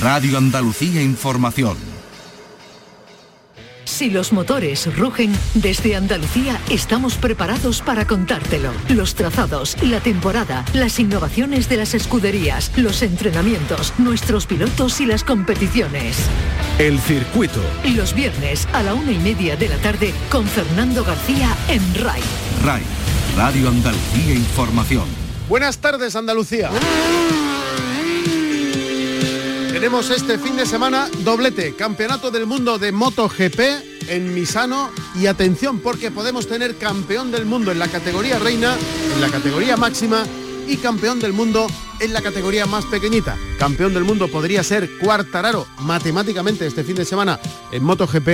Radio Andalucía Información. Si los motores rugen, desde Andalucía estamos preparados para contártelo. Los trazados, la temporada, las innovaciones de las escuderías, los entrenamientos, nuestros pilotos y las competiciones. El circuito. Los viernes a la una y media de la tarde con Fernando García en RAI. RAI, Radio Andalucía Información. Buenas tardes Andalucía. Tenemos este fin de semana doblete, Campeonato del Mundo de MotoGP en Misano y atención porque podemos tener campeón del mundo en la categoría reina, en la categoría máxima y campeón del mundo en la categoría más pequeñita. Campeón del mundo podría ser Cuartararo matemáticamente este fin de semana en MotoGP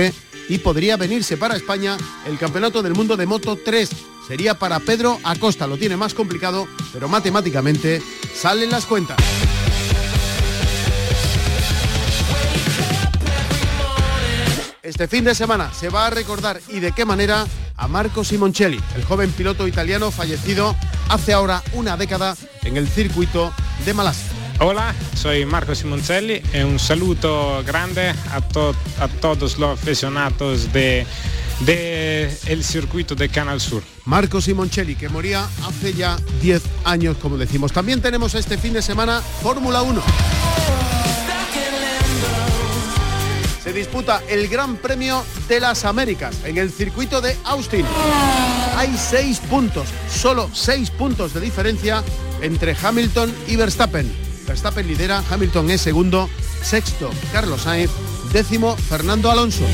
y podría venirse para España el Campeonato del Mundo de Moto 3. Sería para Pedro Acosta, lo tiene más complicado, pero matemáticamente salen las cuentas. Este fin de semana se va a recordar y de qué manera a Marco Simoncelli, el joven piloto italiano fallecido hace ahora una década en el circuito de Malasia. Hola, soy Marco Simoncelli y un saludo grande a, a todos los aficionados de, de el circuito de Canal Sur. Marco Simoncelli, que moría hace ya 10 años, como decimos. También tenemos este fin de semana Fórmula 1. Se disputa el Gran Premio de las Américas en el circuito de Austin. Hay seis puntos, solo seis puntos de diferencia entre Hamilton y Verstappen. Verstappen lidera, Hamilton es segundo, sexto Carlos Sainz, décimo Fernando Alonso.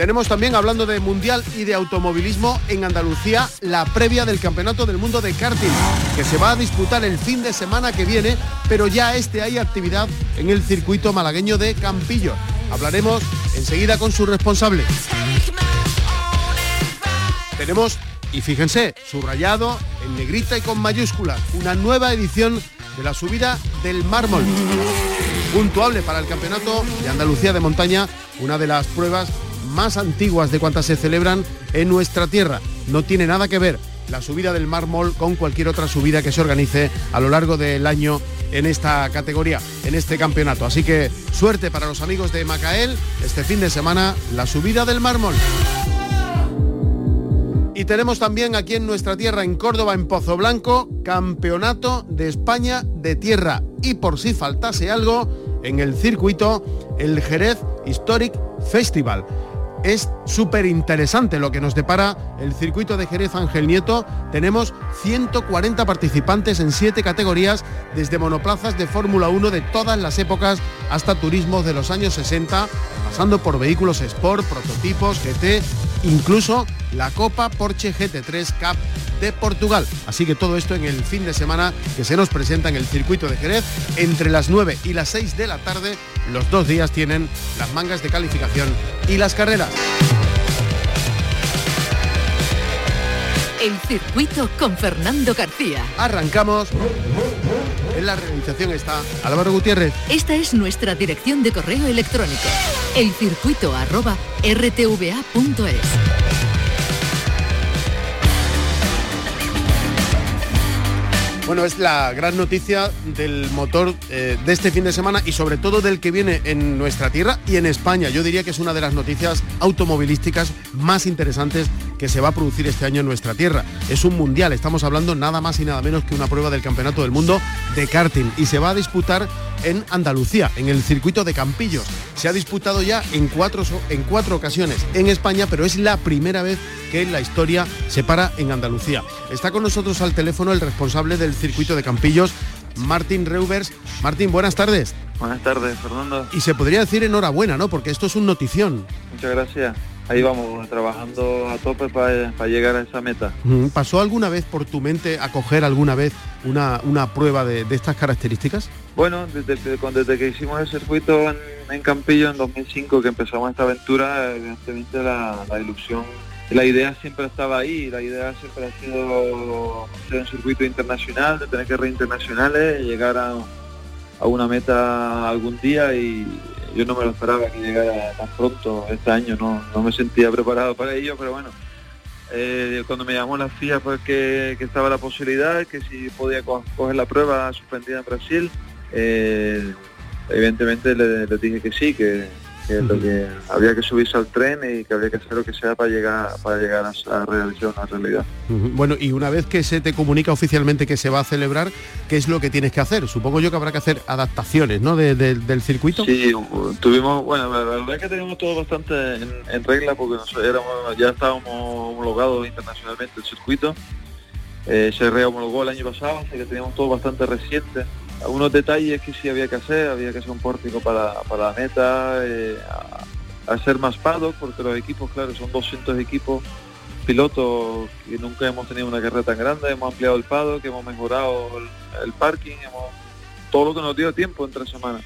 Tenemos también, hablando de Mundial y de automovilismo, en Andalucía la previa del Campeonato del Mundo de Karting, que se va a disputar el fin de semana que viene, pero ya este hay actividad en el circuito malagueño de Campillo. Hablaremos enseguida con su responsable. Tenemos, y fíjense, subrayado en negrita y con mayúscula, una nueva edición de la subida del mármol. Puntuable para el Campeonato de Andalucía de Montaña, una de las pruebas más antiguas de cuantas se celebran en nuestra tierra. No tiene nada que ver la subida del mármol con cualquier otra subida que se organice a lo largo del año en esta categoría, en este campeonato. Así que suerte para los amigos de Macael este fin de semana, la subida del mármol. Y tenemos también aquí en nuestra tierra, en Córdoba, en Pozo Blanco, Campeonato de España de Tierra. Y por si faltase algo, en el circuito, el Jerez Historic Festival es súper interesante lo que nos depara el circuito de Jerez Ángel Nieto. Tenemos 140 participantes en siete categorías, desde monoplazas de Fórmula 1 de todas las épocas hasta turismos de los años 60, pasando por vehículos Sport, prototipos, GT, incluso la Copa Porsche GT3 Cup de Portugal. Así que todo esto en el fin de semana que se nos presenta en el circuito de Jerez entre las 9 y las 6 de la tarde. Los dos días tienen las mangas de calificación y las carreras. El circuito con Fernando García. Arrancamos. En la realización está Álvaro Gutiérrez. Esta es nuestra dirección de correo electrónico. Elcircuito arroba rtva.es. Bueno, es la gran noticia del motor eh, de este fin de semana y sobre todo del que viene en nuestra tierra y en España. Yo diría que es una de las noticias automovilísticas más interesantes que se va a producir este año en nuestra tierra. Es un mundial, estamos hablando nada más y nada menos que una prueba del Campeonato del Mundo de karting y se va a disputar en Andalucía, en el circuito de Campillos. Se ha disputado ya en cuatro, en cuatro ocasiones en España, pero es la primera vez que la historia se para en Andalucía. Está con nosotros al teléfono el responsable del circuito de Campillos, Martín Reuvers. Martín, buenas tardes. Buenas tardes, Fernando. Y se podría decir enhorabuena, ¿no? Porque esto es un notición. Muchas gracias ahí vamos, trabajando a tope para llegar a esa meta. ¿Pasó alguna vez por tu mente acoger alguna vez una, una prueba de, estas características? Bueno, desde, desde, que hicimos el circuito en, Campillo en 2005, que empezamos esta aventura, evidentemente la, ilusión la idea siempre estaba ahí, la idea siempre ha sido ser un circuito internacional, de tener que internacionales, llegar a, a, una meta algún día y yo no me lo esperaba que llegara tan pronto este año, no, no me sentía preparado para ello, pero bueno, Eh, cuando me llamó la FIA que, que, estaba la posibilidad, que si podía coger la prueba suspendida en Brasil. Eh, evidentemente le, le, dije que sí, que, que, lo que había que subirse al tren y que había que hacer lo que sea para llegar para llegar a, a realizar una realidad. Bueno, y una vez que se te comunica oficialmente que se va a celebrar, ¿qué es lo que tienes que hacer? Supongo yo que habrá que hacer adaptaciones, ¿no? De, de, del circuito. Sí, tuvimos, bueno, la verdad es que tenemos todo bastante en, en regla porque éramos, ya estábamos homologados internacionalmente el circuito. Eh, se rehomologó el año pasado, así que teníamos todo bastante reciente algunos detalles que sí había que hacer, había que hacer un pórtico para, para la meta, eh, hacer más paddock, porque los equipos, claro, son 200 equipos, pilotos que nunca hemos tenido una carrera tan grande, hemos ampliado el paddock, hemos mejorado el, el parking, hemos, todo lo que nos dio tiempo en tres semanas.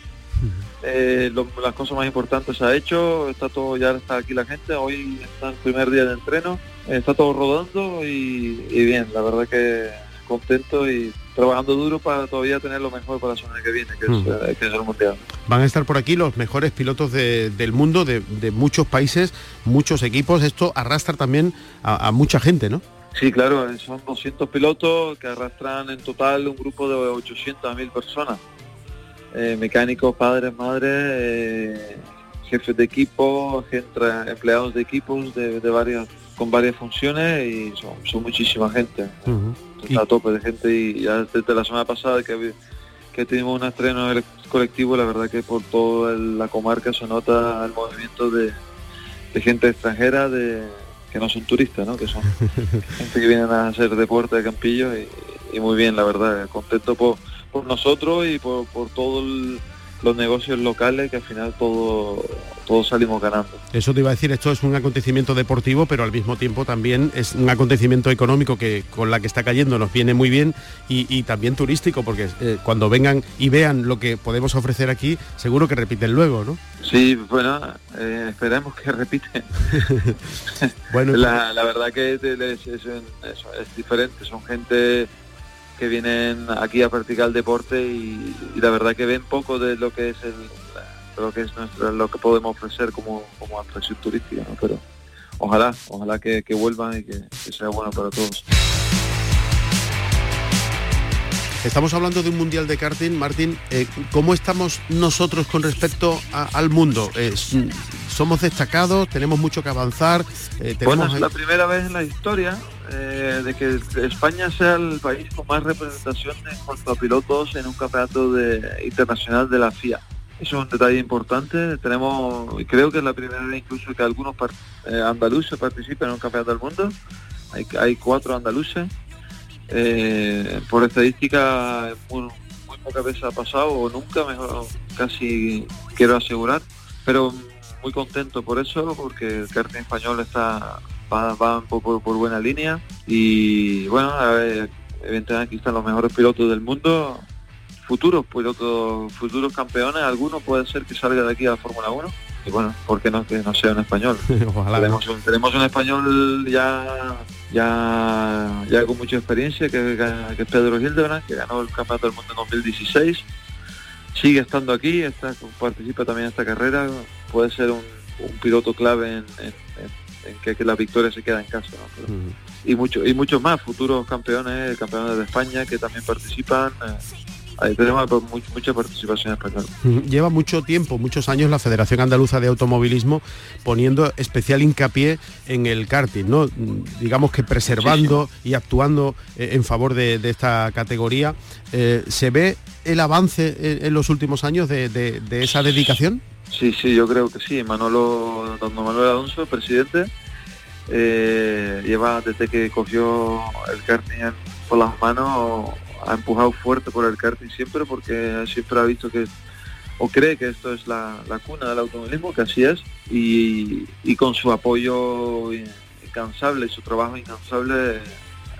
Eh, lo, las cosas más importantes se ha hecho, está todo, ya está aquí la gente, hoy está el primer día de entreno, está todo rodando y, y bien, la verdad que contento y trabajando duro para todavía tener lo mejor para la semana que viene, que, Mm. es, que es el Mundial. Van a estar por aquí los mejores pilotos de- del mundo, de, de muchos países, muchos equipos. Esto arrastra también a, a mucha gente, ¿no? Sí, claro, eh, son 200 pilotos que arrastran en total un grupo de 800 a 1000 personas. Eh, mecánicos, padres, madres, eh, jefes de equipo, gente, empleados de equipos de, de varias, con varias funciones y son, son muchísima gente. Está a tope de gente y ya desde la semana pasada que, que tuvimos un estreno en el colectivo, la verdad que por toda el- la comarca se nota el movimiento de, de gente extranjera de que no son turistas, ¿no? que son gente que vienen a hacer deporte de campillo y, y muy bien, la verdad, contento por, por nosotros y por, por todos los negocios locales que al final todo, todos salimos ganando. Eso te iba a decir, esto es un acontecimiento deportivo, pero al mismo tiempo también es un acontecimiento económico que con la que está cayendo nos viene muy bien y, y también turístico, porque eh, cuando vengan y vean lo que podemos ofrecer aquí, seguro que repiten luego, ¿no? Sí, bueno, eh, esperemos que repiten. Bueno, la, la verdad que es, es- es- es- es diferente, son gente que vienen aquí a practicar el deporte y, y la verdad que ven poco de lo que es el lo que es nuestro lo que podemos ofrecer como, como atracción turística, ¿no? pero ojalá, ojalá que, que vuelvan y que, que sea bueno para todos. Estamos hablando de un mundial de karting, Martín. eh, ¿Cómo estamos nosotros con respecto a- al mundo? Eh, ¿Somos destacados? ¿Tenemos mucho que avanzar? Eh, tenemos Bueno, es la primera vez en la historia eh, de que España sea el país con más representación en a pilotos en un campeonato internacional de la FIA. Es un detalle importante. Tenemos, creo que es la primera vez incluso que algunos eh, andaluces participan en un campeonato del mundo. Hay, hay cuatro andaluces. Eh, por estadística, muy, muy pocas veces ha pasado, o nunca, mejor, casi quiero asegurar. Pero muy contento por eso, porque el karting español está va, va por, por- por buena línea. Y bueno, a ver, evidentemente aquí están los mejores pilotos del mundo, futuros pilotos, futuros campeones, algunos puede ser que salga de aquí a la Fórmula 1 y bueno, ¿por qué no que no sea un español? Ojalá. tenemos, un, tenemos un español ya ya ya con mucha experiencia que, que es Pedro Hildebrand, que ganó el Campeonato del Mundo en 2016 sigue estando aquí, está, participa también en esta carrera, puede ser un, un piloto clave en, en- en- que, que la victoria se queda en casa. ¿no? Pero- Ujú. y, mucho, y muchos más, futuros campeones, campeones de España que también participan. eh, ahí tenemos mu- mucha participación española. Lleva mucho tiempo, muchos años la Federación Andaluza de Automovilismo poniendo especial hincapié en el karting, ¿no? Digamos que preservando y actuando eh, en favor de, de esta categoría. Eh, ¿Se ve el avance en, en los últimos años de, de- de esa dedicación? Sí, sí, yo creo que sí. Manolo, don Manuel Alonso, presidente, eh, lleva desde que cogió el karting por las manos, ha empujado fuerte por el karting siempre porque siempre ha visto que o cree que esto es la, la cuna del automovilismo, que así es, y, y con su apoyo incansable su trabajo incansable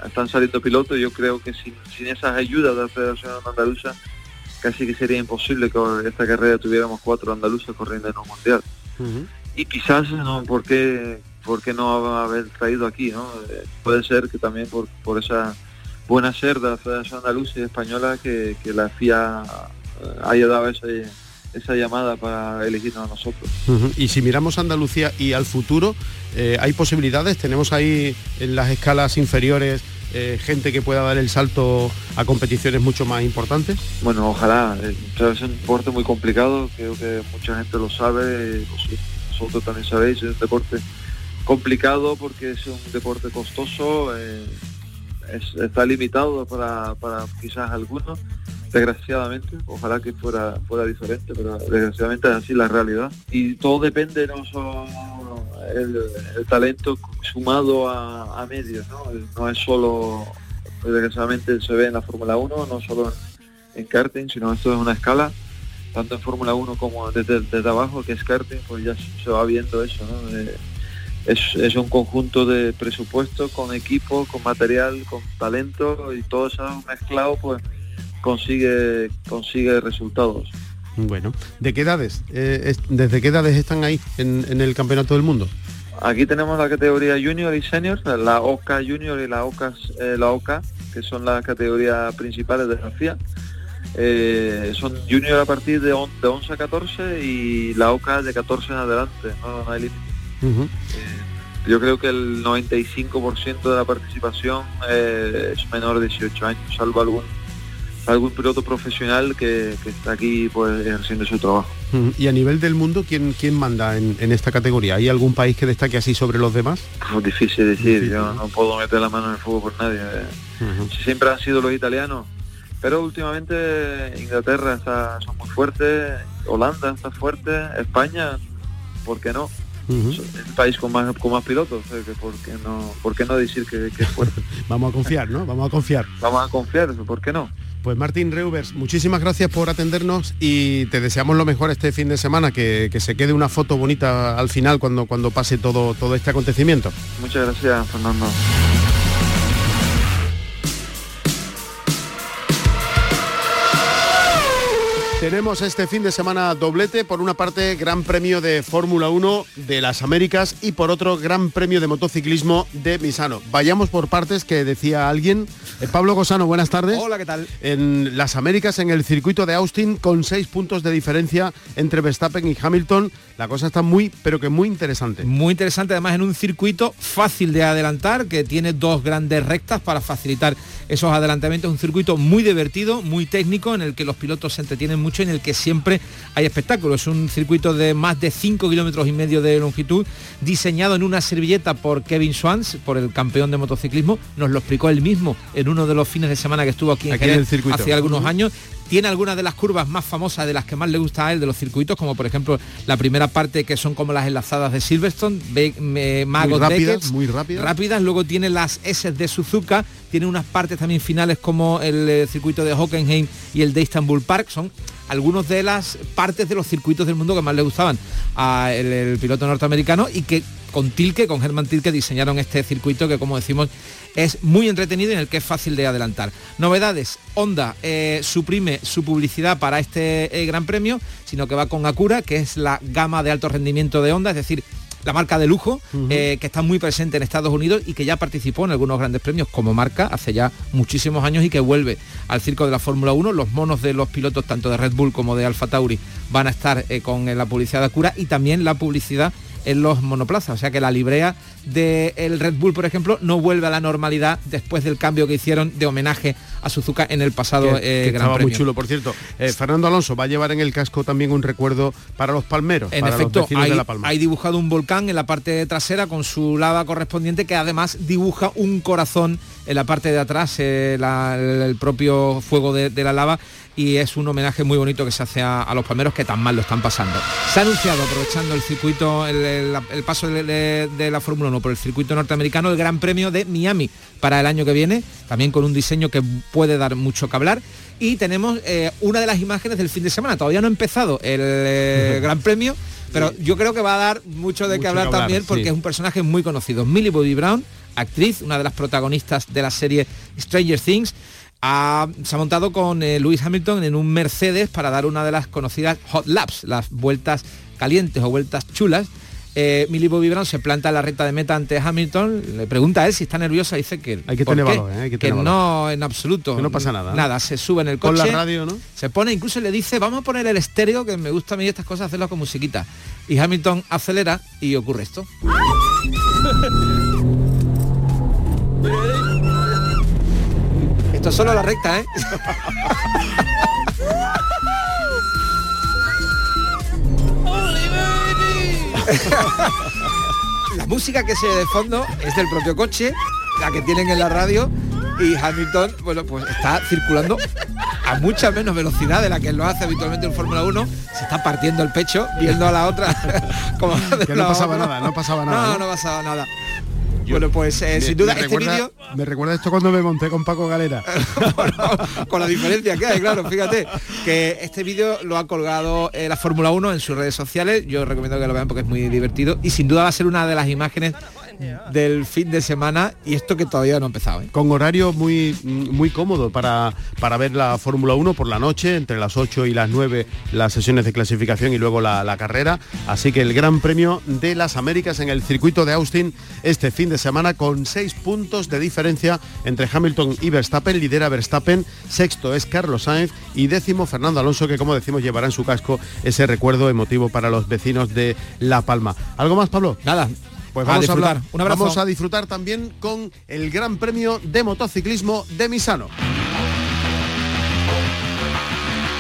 están saliendo pilotos. Yo creo que sin, sin esas ayudas de la Federación Andaluza casi que sería imposible que esta carrera tuviéramos cuatro andaluces corriendo en un mundial. Y quizás, ¿no? ¿por qué, por qué no haber traído aquí? ¿no? Eh, puede ser que también por, por esa buena ser de la Federación Andaluza y Española que, que la FIA eh, haya dado ese, esa llamada para elegirnos a nosotros. Y si miramos a Andalucía y al futuro, eh, ¿hay posibilidades? ¿Tenemos ahí en las escalas inferiores eh, gente que pueda dar el salto a competiciones mucho más importantes? Bueno, ojalá. Eh, es un deporte muy complicado, creo que mucha gente lo sabe, vosotros también sabéis, es un deporte complicado porque es un deporte costoso, eh, está limitado para, para quizás algunos, desgraciadamente, ojalá que fuera, fuera diferente, pero desgraciadamente es así la realidad. Y todo depende no solo el, talento sumado a, medios, ¿no? es solo, desgraciadamente se ve en la Fórmula 1, no solo en, karting, sino esto es una escala tanto en Fórmula 1 como desde, abajo, que es karting, pues ya se va viendo eso, ¿no? es, un conjunto de presupuesto con equipo, con material, con talento y todo eso mezclado pues consigue, consigue resultados. Bueno, ¿de qué edades? Eh, ¿Desde qué edades están ahí en, el Campeonato del Mundo? Aquí tenemos la categoría Junior y Senior, la OCA Junior y la OCA, eh, la OCA que son las categorías principales de la FIA. Eh, son Junior a partir de, 11 a 14 y la OCA de 14 en adelante, no, hay límite. yo creo que el 95% de la participación es menor de 18 años, salvo algún algún piloto profesional que, está aquí pues haciendo su trabajo. Y a nivel del mundo, ¿quién, quién manda en, esta categoría? ¿Hay algún país que destaque así sobre los demás? Es difícil decir, yo ¿no? puedo meter la mano en el fuego por nadie. Eh. Siempre han sido los italianos, pero últimamente Inglaterra está, son muy fuertes, Holanda está fuerte, España, ¿por qué no? Es el país con más con más pilotos, ¿por, qué no, ¿por qué no decir que, que es fuerte? Vamos a confiar, ¿no? Vamos a confiar. Vamos a confiar, ¿por qué no? Pues Martín Reuvers, muchísimas gracias por atendernos y te deseamos lo mejor este fin de semana, que, se quede una foto bonita al final cuando, cuando pase todo, todo este acontecimiento. Muchas gracias, Fernando. Tenemos este fin de semana doblete, por una parte Gran Premio de Fórmula 1 de las Américas y por otro Gran Premio de Motociclismo de Misano. Vayamos por partes que decía alguien. Eh, Pablo Gosano, buenas tardes. Hola, ¿qué tal? En las Américas, en el circuito de Austin, con seis puntos de diferencia entre Verstappen y Hamilton. La cosa está muy, pero que muy interesante. Muy interesante, además en un circuito fácil de adelantar, que tiene dos grandes rectas para facilitar esos adelantamientos. Un circuito muy divertido, muy técnico, en el que los pilotos se entretienen mucho en el que siempre hay espectáculos. Es un circuito de más de 5 kilómetros y medio de longitud, diseñado en una servilleta por Kevin Swans, por el campeón de motociclismo. Nos lo explicó él mismo en uno de los fines de semana que estuvo aquí en, el circuito. hace algunos años tiene algunas de las curvas más famosas de las que más le gusta a él de los circuitos, como por ejemplo la primera parte que son como las enlazadas de Silverstone, muy rápidas, muy rápidas. rápidas. Luego tiene las S de Suzuka, tiene unas partes también finales como el eh, circuito de Hockenheim y el de Istanbul Park. Son algunos de las partes de los circuitos del mundo que más le gustaban al piloto norteamericano y que con Tilke, con Herman Tilke diseñaron este circuito que como decimos es muy entretenido y en el que es fácil de adelantar. Novedades, Honda eh, suprime su publicidad para este eh, Gran Premio, sino que va con Acura, que es la gama de alto rendimiento de Honda, es decir, la marca de lujo, eh, que está muy presente en Estados Unidos y que ya participó en algunos grandes premios como marca hace ya muchísimos años y que vuelve al circo de la Fórmula 1. Los monos de los pilotos, tanto de Red Bull como de Alfa Tauri, van a estar con la publicidad de Acura y también la publicidad en los monoplazas. O sea que la librea del Red Bull, por ejemplo, no vuelve a la normalidad después del cambio que hicieron de homenaje a Suzuka en el pasado que, eh, muy chulo, por cierto. Eh, Fernando Alonso va a llevar en el casco también un recuerdo para los palmeros. En efecto, hay, dibujado un volcán en la parte trasera con su lava correspondiente que además dibuja un corazón en la parte de atrás, eh, el propio fuego de la lava y es un homenaje muy bonito que se hace a, los palmeros que tan mal lo están pasando. Se ha anunciado, aprovechando el circuito, el, paso de, la Fórmula 1 por el circuito norteamericano, el Gran Premio de Miami para el año que viene, también con un diseño que puede dar mucho que hablar. Y tenemos eh, una de las imágenes del fin de semana. Todavía no ha empezado el eh, Gran Premio, pero yo creo que va a dar mucho de qué hablar, también porque es un personaje muy conocido. Millie Bobby Brown, actriz, una de las protagonistas de la serie Stranger Things se ha montado con eh, Lewis Hamilton en un Mercedes para dar una de las conocidas hot laps, las vueltas calientes o vueltas chulas, eh, Millie Bobby Brown se planta en la recta de meta ante Hamilton, le pregunta a él si está nerviosa, dice que, hay que tener valor, ¿eh? hay que, que no en absoluto. Que no pasa nada. Nada, se sube en el coche. Con la radio, ¿no? Se pone, incluso le dice, vamos a poner el estéreo, que me gusta a mí estas cosas hacerlo con musiquita. Y Hamilton acelera y ocurre esto. Esto es solo la recta, ¿eh? la música que se de fondo es del propio coche, la que tienen en la radio, y Hamilton, bueno, pues está circulando a mucha menos velocidad de la que lo hace habitualmente en Fórmula 1, se está partiendo el pecho, viendo a la otra como que no pasaba nada, no pasaba nada. No, no, pasaba nada. bueno, pues eh, sin duda este vídeo... Me recuerda esto cuando me monté con Paco Galera. con la diferencia que hay, claro, fíjate, que este vídeo lo ha colgado eh, la Fórmula 1 en sus redes sociales. Yo recomiendo que lo vean porque es muy divertido y sin duda va a ser una de las imágenes del fin de semana y esto que todavía no ha empezado. ¿eh? Con horario muy, muy cómodo para, para ver la Fórmula 1 por la noche, entre las 8 y las 9 las sesiones de clasificación y luego la, la, carrera. Así que el Gran Premio de las Américas en el circuito de Austin este fin de semana con 6 puntos de diferencia entre Hamilton y Verstappen. Lidera Verstappen, sexto es Carlos Sainz y décimo Fernando Alonso que como decimos llevará en su casco ese recuerdo emotivo para los vecinos de La Palma. ¿Algo más Pablo? Nada, pues vamos a, hablar. Un abrazo. Vamos a disfrutar también con el Gran Premio de Motociclismo de Misano.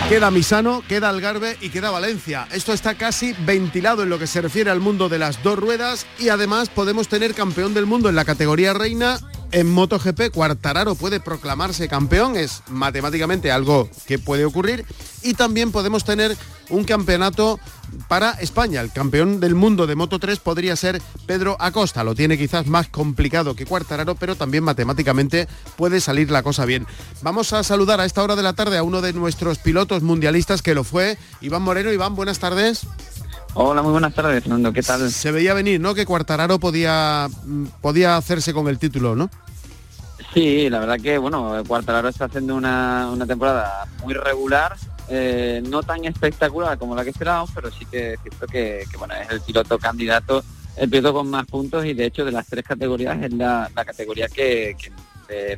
Queda Misano, queda Algarve y queda Valencia. Esto está casi ventilado en lo que se refiere al mundo de las dos ruedas y además podemos tener campeón del mundo en la categoría reina en MotoGP, Cuartararo puede proclamarse campeón, es matemáticamente algo que puede ocurrir. Y también podemos tener un campeonato para España. El campeón del mundo de Moto 3 podría ser Pedro Acosta. Lo tiene quizás más complicado que Cuartararo, pero también matemáticamente puede salir la cosa bien. Vamos a saludar a esta hora de la tarde a uno de nuestros pilotos mundialistas que lo fue, Iván Moreno. Iván, buenas tardes. Hola, muy buenas tardes, Fernando. ¿Qué tal? Se veía venir, ¿no? Que Cuartararo podía, mm, podía hacerse con el título, ¿no? Sí, la verdad que, bueno, Cuartararo está haciendo una, temporada muy regular, eh, no tan espectacular como la que esperábamos, pero sí que es cierto que, bueno, es el piloto candidato, el piloto con más puntos y de hecho de las tres categorías es la, categoría que,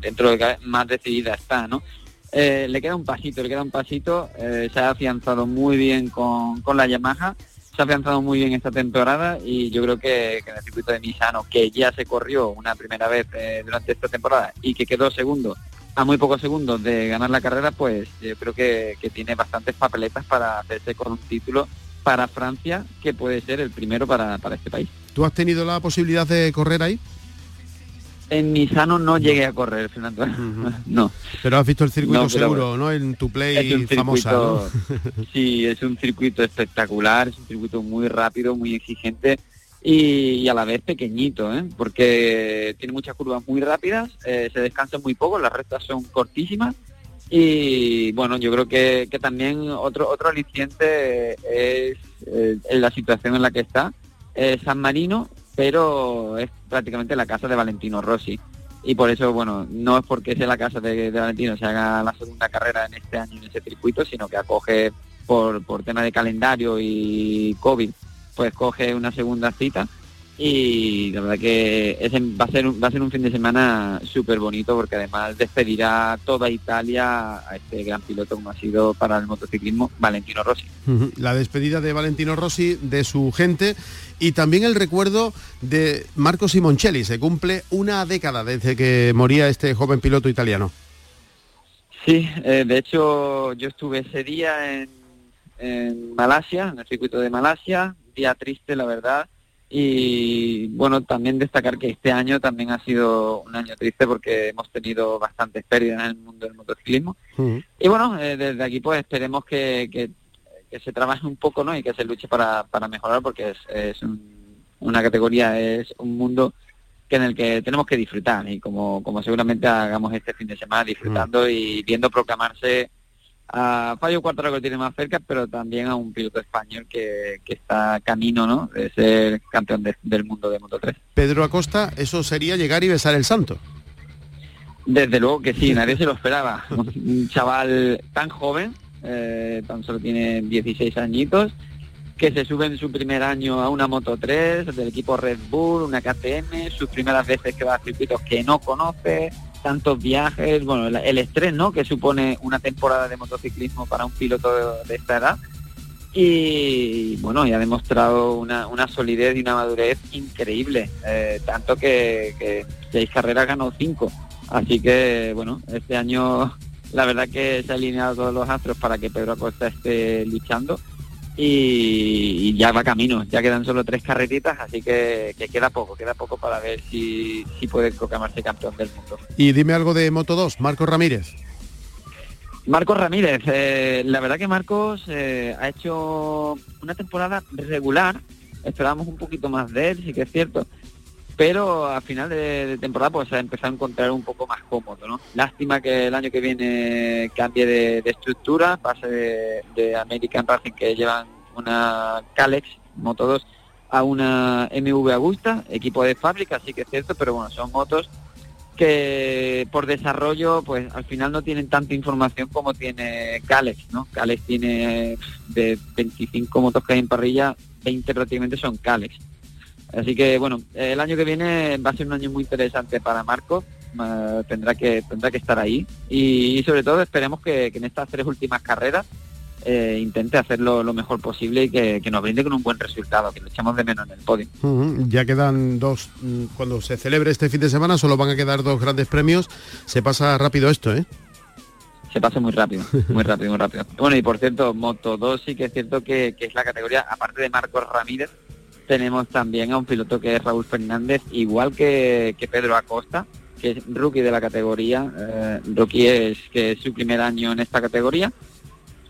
dentro de más decidida está, ¿no? Eh, le queda un pasito, le queda un pasito, eh, se ha afianzado muy bien con, con la Yamaha se ha afianzado muy bien esta temporada y yo creo que, en el circuito de Misano, que ya se corrió una primera vez eh, durante esta temporada y que quedó segundo a muy pocos segundos de ganar la carrera, pues yo creo que, tiene bastantes papeletas para hacerse con un título para Francia, que puede ser el primero para, para este país. ¿Tú has tenido la posibilidad de correr ahí? En Misano no llegué a correr, Fernando. no. Pero has visto el circuito seguro, ¿no? En tu play famosa. sí, es un circuito espectacular, es un circuito muy rápido, muy exigente y, a la vez pequeñito, ¿eh? porque tiene muchas curvas muy rápidas, eh, se descansa muy poco, las rectas son cortísimas y bueno, yo creo que, también otro otro aliciente es eh, la situación en la que está. San Marino pero es prácticamente la casa de Valentino Rossi. Y por eso, bueno, no es porque sea la casa de, Valentino se haga la segunda carrera en este año en ese circuito, sino que acoge por, por tema de calendario y COVID, pues coge una segunda cita y la verdad que va a ser va a ser un fin de semana súper bonito porque además despedirá toda Italia a este gran piloto como ha sido para el motociclismo Valentino Rossi. La despedida de Valentino Rossi de su gente y también el recuerdo de Marco Simoncelli. Se cumple una década desde que moría este joven piloto italiano. Sí, eh, de hecho yo estuve ese día en, en Malasia, en el circuito de Malasia, día triste la verdad y bueno, también destacar que este año también ha sido un año triste porque hemos tenido bastantes pérdidas en el mundo del motociclismo. Y bueno, eh, desde aquí pues esperemos que, que, se trabaje un poco ¿no? y que se luche para, para mejorar porque es, es una categoría, es un mundo que en el que tenemos que disfrutar y como, como seguramente hagamos este fin de semana disfrutando y viendo proclamarse a Fabio Cuartaro que tiene más cerca, pero también a un piloto español que, está camino ¿no? de ser campeón del mundo de Moto 3. Pedro Acosta, eso sería llegar y besar el santo. Desde luego que sí, nadie se lo esperaba. Un chaval tan joven, eh, tan solo tiene 16 añitos, que se sube en su primer año a una Moto 3 del equipo Red Bull, una KTM, sus primeras veces que va a circuitos que no conoce, tantos viajes, bueno, el, estrés, ¿no? Que supone una temporada de motociclismo para un piloto de, esta edad. Y bueno, y ha demostrado una, solidez y una madurez increíble, eh, tanto que, que seis carreras ganó cinco. Así que bueno, este año la verdad que se ha alineado todos los astros para que Pedro Acosta esté luchando y, ya va camino, ya quedan solo tres carretitas, así que, queda poco, queda poco para ver si, si puede proclamarse campeón del mundo. Y dime algo de Moto 2, Marcos Ramírez. Marcos Ramírez, eh, la verdad que Marcos eh, ha hecho una temporada regular, esperábamos un poquito más de él, sí que es cierto, pero a final de, temporada pues ha empezado a encontrar un poco más cómodo, ¿no? Lástima que el año que viene cambie de, estructura, pase de, American Racing que llevan una Calex Moto 2 a una MV Augusta, equipo de fábrica, sí que es cierto, pero bueno, son motos que por desarrollo pues al final no tienen tanta información como tiene Calex, ¿no? Calex tiene de 25 motos que hay en parrilla, 20 prácticamente son Calex Así que bueno, el año que viene va a ser un año muy interesante para Marco, tendrá que tendrá que estar ahí y, sobre todo esperemos que, en estas tres últimas carreras eh, intente hacerlo lo mejor posible y que, nos brinde con un buen resultado, que lo echamos de menos en el podio. Ya quedan dos, mm, cuando se celebre este fin de semana solo van a quedar dos grandes premios, se pasa rápido esto, ¿eh? Se pasa muy rápido, muy rápido, muy rápido. Bueno, y por cierto, Moto 2 sí que es cierto que, que es la categoría, aparte de Marcos Ramírez, tenemos también a un piloto que es Raúl Fernández, igual que, Pedro Acosta, que es rookie de la categoría, eh, rookie es que es su primer año en esta categoría,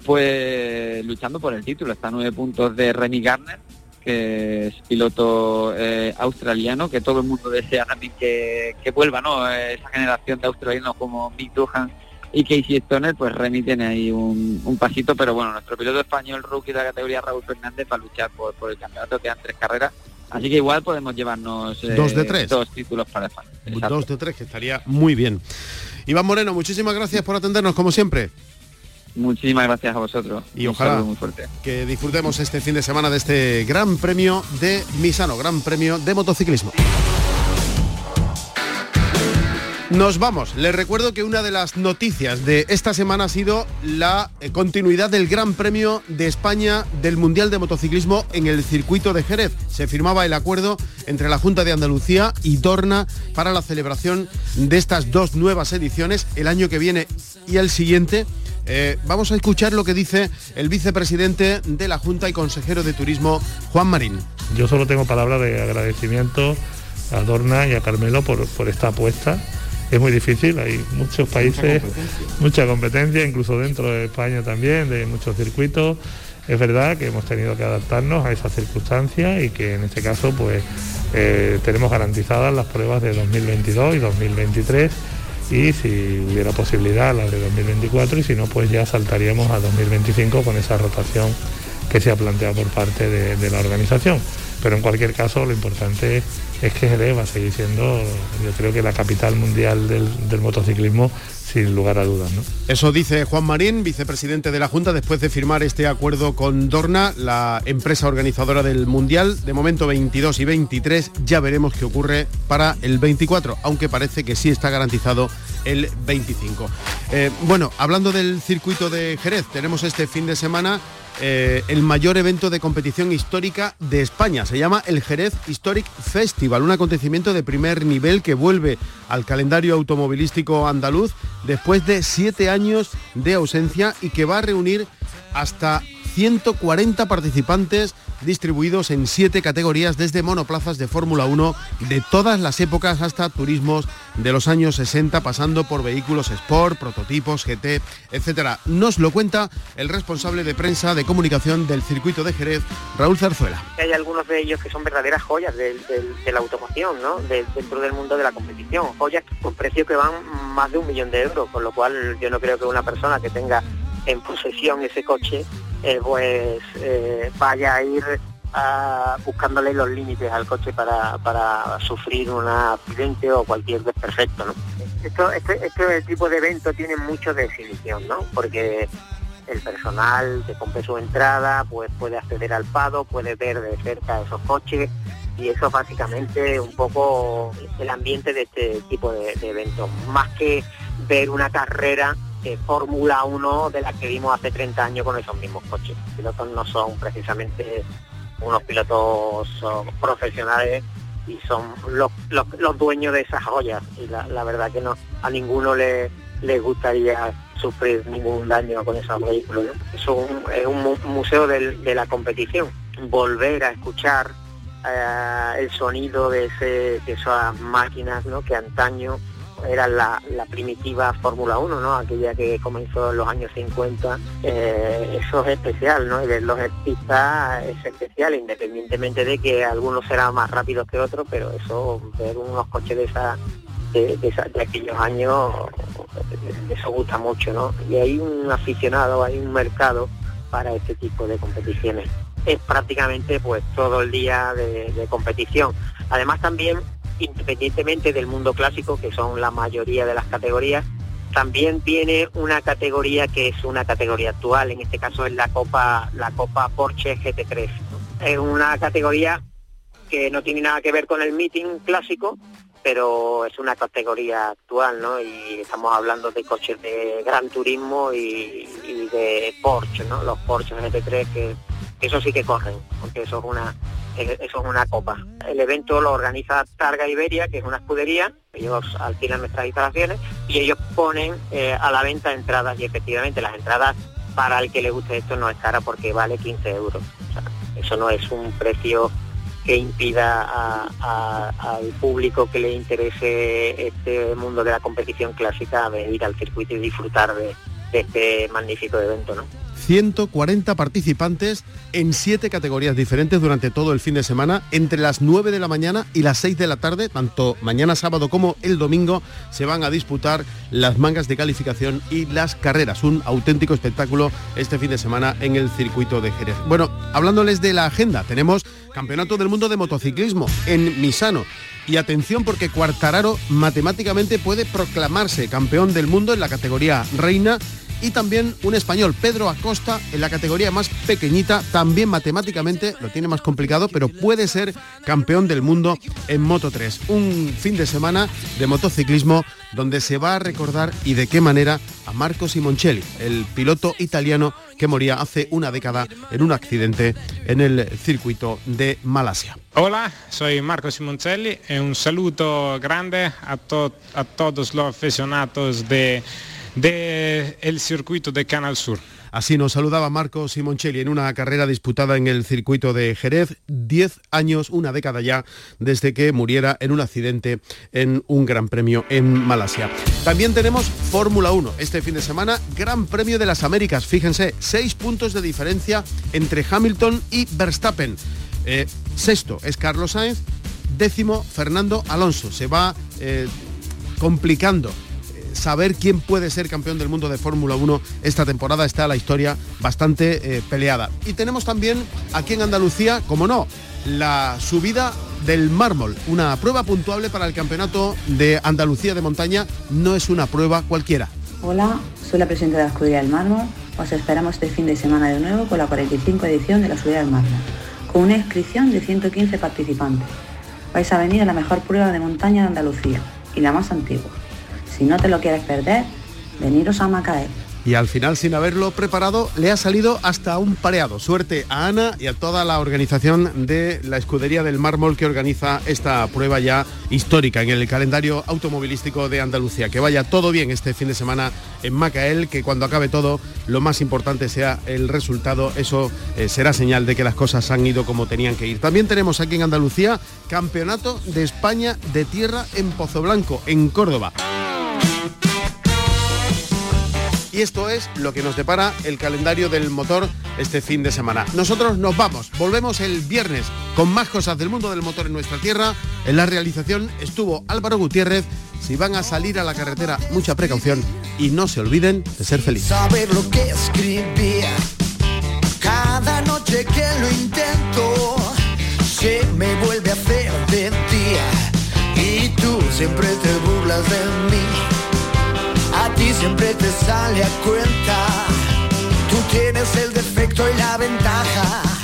pues luchando por el título, está nueve puntos de Remy Garner, que es piloto eh, australiano, que todo el mundo desea también que, que vuelva, ¿no? Esa generación de australianos como Mick Duhan y Casey Stoner pues Remy tiene ahí un, pasito, pero bueno, nuestro piloto español rookie de la categoría Raúl Fernández va a luchar por, el campeonato, quedan tres carreras, así que igual podemos llevarnos eh, dos de tres. dos títulos para España. Dos de tres, que estaría muy bien. Iván Moreno, muchísimas gracias por atendernos como siempre. Muchísimas gracias a vosotros. Y ojalá muy fuerte. que disfrutemos este fin de semana de este Gran Premio de Misano, Gran Premio de Motociclismo. Nos vamos. Les recuerdo que una de las noticias de esta semana ha sido la eh, continuidad del Gran Premio de España del Mundial de Motociclismo en el circuito de Jerez. Se firmaba el acuerdo entre la Junta de Andalucía y Dorna para la celebración de estas dos nuevas ediciones el año que viene y el siguiente. Eh, vamos a escuchar lo que dice el vicepresidente de la Junta y consejero de Turismo, Juan Marín. Yo solo tengo palabras de agradecimiento a Dorna y a Carmelo por, por esta apuesta es muy difícil, hay muchos países, mucha competencia. incluso dentro de España también, de muchos circuitos. Es verdad que hemos tenido que adaptarnos a esas circunstancias y que en este caso pues eh, tenemos garantizadas las pruebas de 2022 y 2023 y si hubiera posibilidad las de 2024 y si no pues ya saltaríamos a 2025 con esa rotación que se ha planteado por parte de, la organización. Pero en cualquier caso lo importante es que Jerez va a seguir siendo, yo creo que la capital mundial del, motociclismo sin lugar a dudas. Eso dice Juan Marín, vicepresidente de la Junta, después de firmar este acuerdo con Dorna, la empresa organizadora del Mundial. De momento 22 y 23, ya veremos qué ocurre para el 24, aunque parece que sí está garantizado el 25. Eh, bueno, hablando del circuito de Jerez, tenemos este fin de semana eh, el mayor evento de competición histórica de España. Se llama el Jerez Historic Festival, un acontecimiento de primer nivel que vuelve al calendario automovilístico andaluz después de siete años de ausencia y que va a reunir hasta 140 participantes distribuidos en siete categorías, desde monoplazas de Fórmula 1 de todas las épocas hasta turismos de los años 60, pasando por vehículos Sport, prototipos, GT, etc. Nos lo cuenta el responsable de prensa de comunicación del circuito de Jerez, Raúl Zarzuela. Hay algunos de ellos que son verdaderas joyas de, la automoción, ¿no? dentro del mundo de la competición, joyas con precios que van más de un millón de euros, con lo cual yo no creo que una persona que tenga en posesión ese coche eh, pues eh, vaya a ir buscándole los límites al coche para, sufrir un accidente o cualquier desperfecto. ¿no? Esto, este, este, tipo de evento tiene mucho definición, ¿no? porque el personal que compre su entrada pues puede acceder al pado, puede ver de cerca esos coches y eso es básicamente un poco el ambiente de este tipo de, eventos, más que ver una carrera de Fórmula 1 de la que vimos hace 30 años con esos mismos coches. Los pilotos no son precisamente unos pilotos profesionales y son los, dueños de esas joyas y la, verdad que no a ninguno le, le gustaría sufrir ningún daño con esos vehículos. Es, un, es un museo de, la competición. Volver a escuchar eh, el sonido de, de esas máquinas ¿no? que antaño era la, primitiva Fórmula 1, ¿no? Aquella que comenzó en los años 50. Eh, eso es especial, ¿no? Y ver los pistas es especial, independientemente de que algunos serán más rápidos que otros, pero eso, ver unos coches de esa de, aquellos años, eso gusta mucho, ¿no? Y hay un aficionado, hay un mercado para este tipo de competiciones. Es prácticamente pues todo el día de competición. Además también independientemente del mundo clásico, que son la mayoría de las categorías, también tiene una categoría que es una categoría actual, en este caso es la Copa, la Copa Porsche GT3. Es una categoría que no tiene nada que ver con el meeting clásico, pero es una categoría actual, ¿no? Y estamos hablando de coches de gran turismo y, de Porsche, ¿no? Los Porsche GT3 que eso sí que corren, porque eso es una eso es una copa. El evento lo organiza Targa Iberia, que es una escudería, ellos alquilan nuestras instalaciones y ellos ponen eh, a la venta entradas y efectivamente las entradas para el que le guste esto no es cara porque vale 15 euros. eso no es un precio que impida al público que le interese este mundo de la competición clásica venir al circuito y disfrutar de, de este magnífico evento. ¿no? 140 participantes en siete categorías diferentes durante todo el fin de semana. Entre las 9 de la mañana y las 6 de la tarde, tanto mañana sábado como el domingo, se van a disputar las mangas de calificación y las carreras. Un auténtico espectáculo este fin de semana en el circuito de Jerez. Bueno, hablándoles de la agenda, tenemos Campeonato del Mundo de Motociclismo en Misano. Y atención porque Cuartararo matemáticamente puede proclamarse campeón del mundo en la categoría reina y también un español, Pedro Acosta, en la categoría más pequeñita, también matemáticamente lo tiene más complicado, pero puede ser campeón del mundo en Moto 3. Un fin de semana de motociclismo donde se va a recordar y de qué manera a Marco Simoncelli, el piloto italiano que moría hace una década en un accidente en el circuito de Malasia. Hola, soy Marco Simoncelli y un saludo grande a todos los aficionados de del circuito de Canal Sur. Así nos saludaba Marco Simoncelli en una carrera disputada en el circuito de Jerez, 10 años, una década ya, desde que muriera en un accidente en un gran premio en Malasia. También tenemos Fórmula 1. Este fin de semana, Gran Premio de las Américas. Fíjense, seis puntos de diferencia entre Hamilton y Verstappen. Eh, sexto es Carlos Sainz, décimo Fernando Alonso. Se va eh, complicando saber quién puede ser campeón del mundo de Fórmula 1 esta temporada. Está la historia bastante eh, peleada. Y tenemos también aquí en Andalucía, como no, la subida del mármol, una prueba puntuable para el campeonato de Andalucía de montaña. No es una prueba cualquiera. Hola, soy la presidenta de la Escudería del Mármol. Os esperamos este fin de semana de nuevo con la 45 edición de la Subida del Mármol, con una inscripción de 115 participantes. Vais a venir a la mejor prueba de montaña de Andalucía y la más antigua si no te lo quieres perder, veniros a Macaé. Y al final, sin haberlo preparado, le ha salido hasta un pareado. Suerte a Ana y a toda la organización de la Escudería del Mármol que organiza esta prueba ya histórica en el calendario automovilístico de Andalucía. Que vaya todo bien este fin de semana en Macael, que cuando acabe todo, lo más importante sea el resultado. Eso eh, será señal de que las cosas han ido como tenían que ir. También tenemos aquí en Andalucía Campeonato de España de Tierra en Pozo Blanco, en Córdoba. Y esto es lo que nos depara el calendario del motor este fin de semana. Nosotros nos vamos, volvemos el viernes con más cosas del mundo del motor en nuestra tierra. En la realización estuvo Álvaro Gutiérrez. Si van a salir a la carretera, mucha precaución y no se olviden de ser felices. Saber lo que escribía cada noche que lo intento se me vuelve a hacer de día y tú siempre te burlas de mí siempre te sale a cuenta. Tú tienes el defecto y la ventaja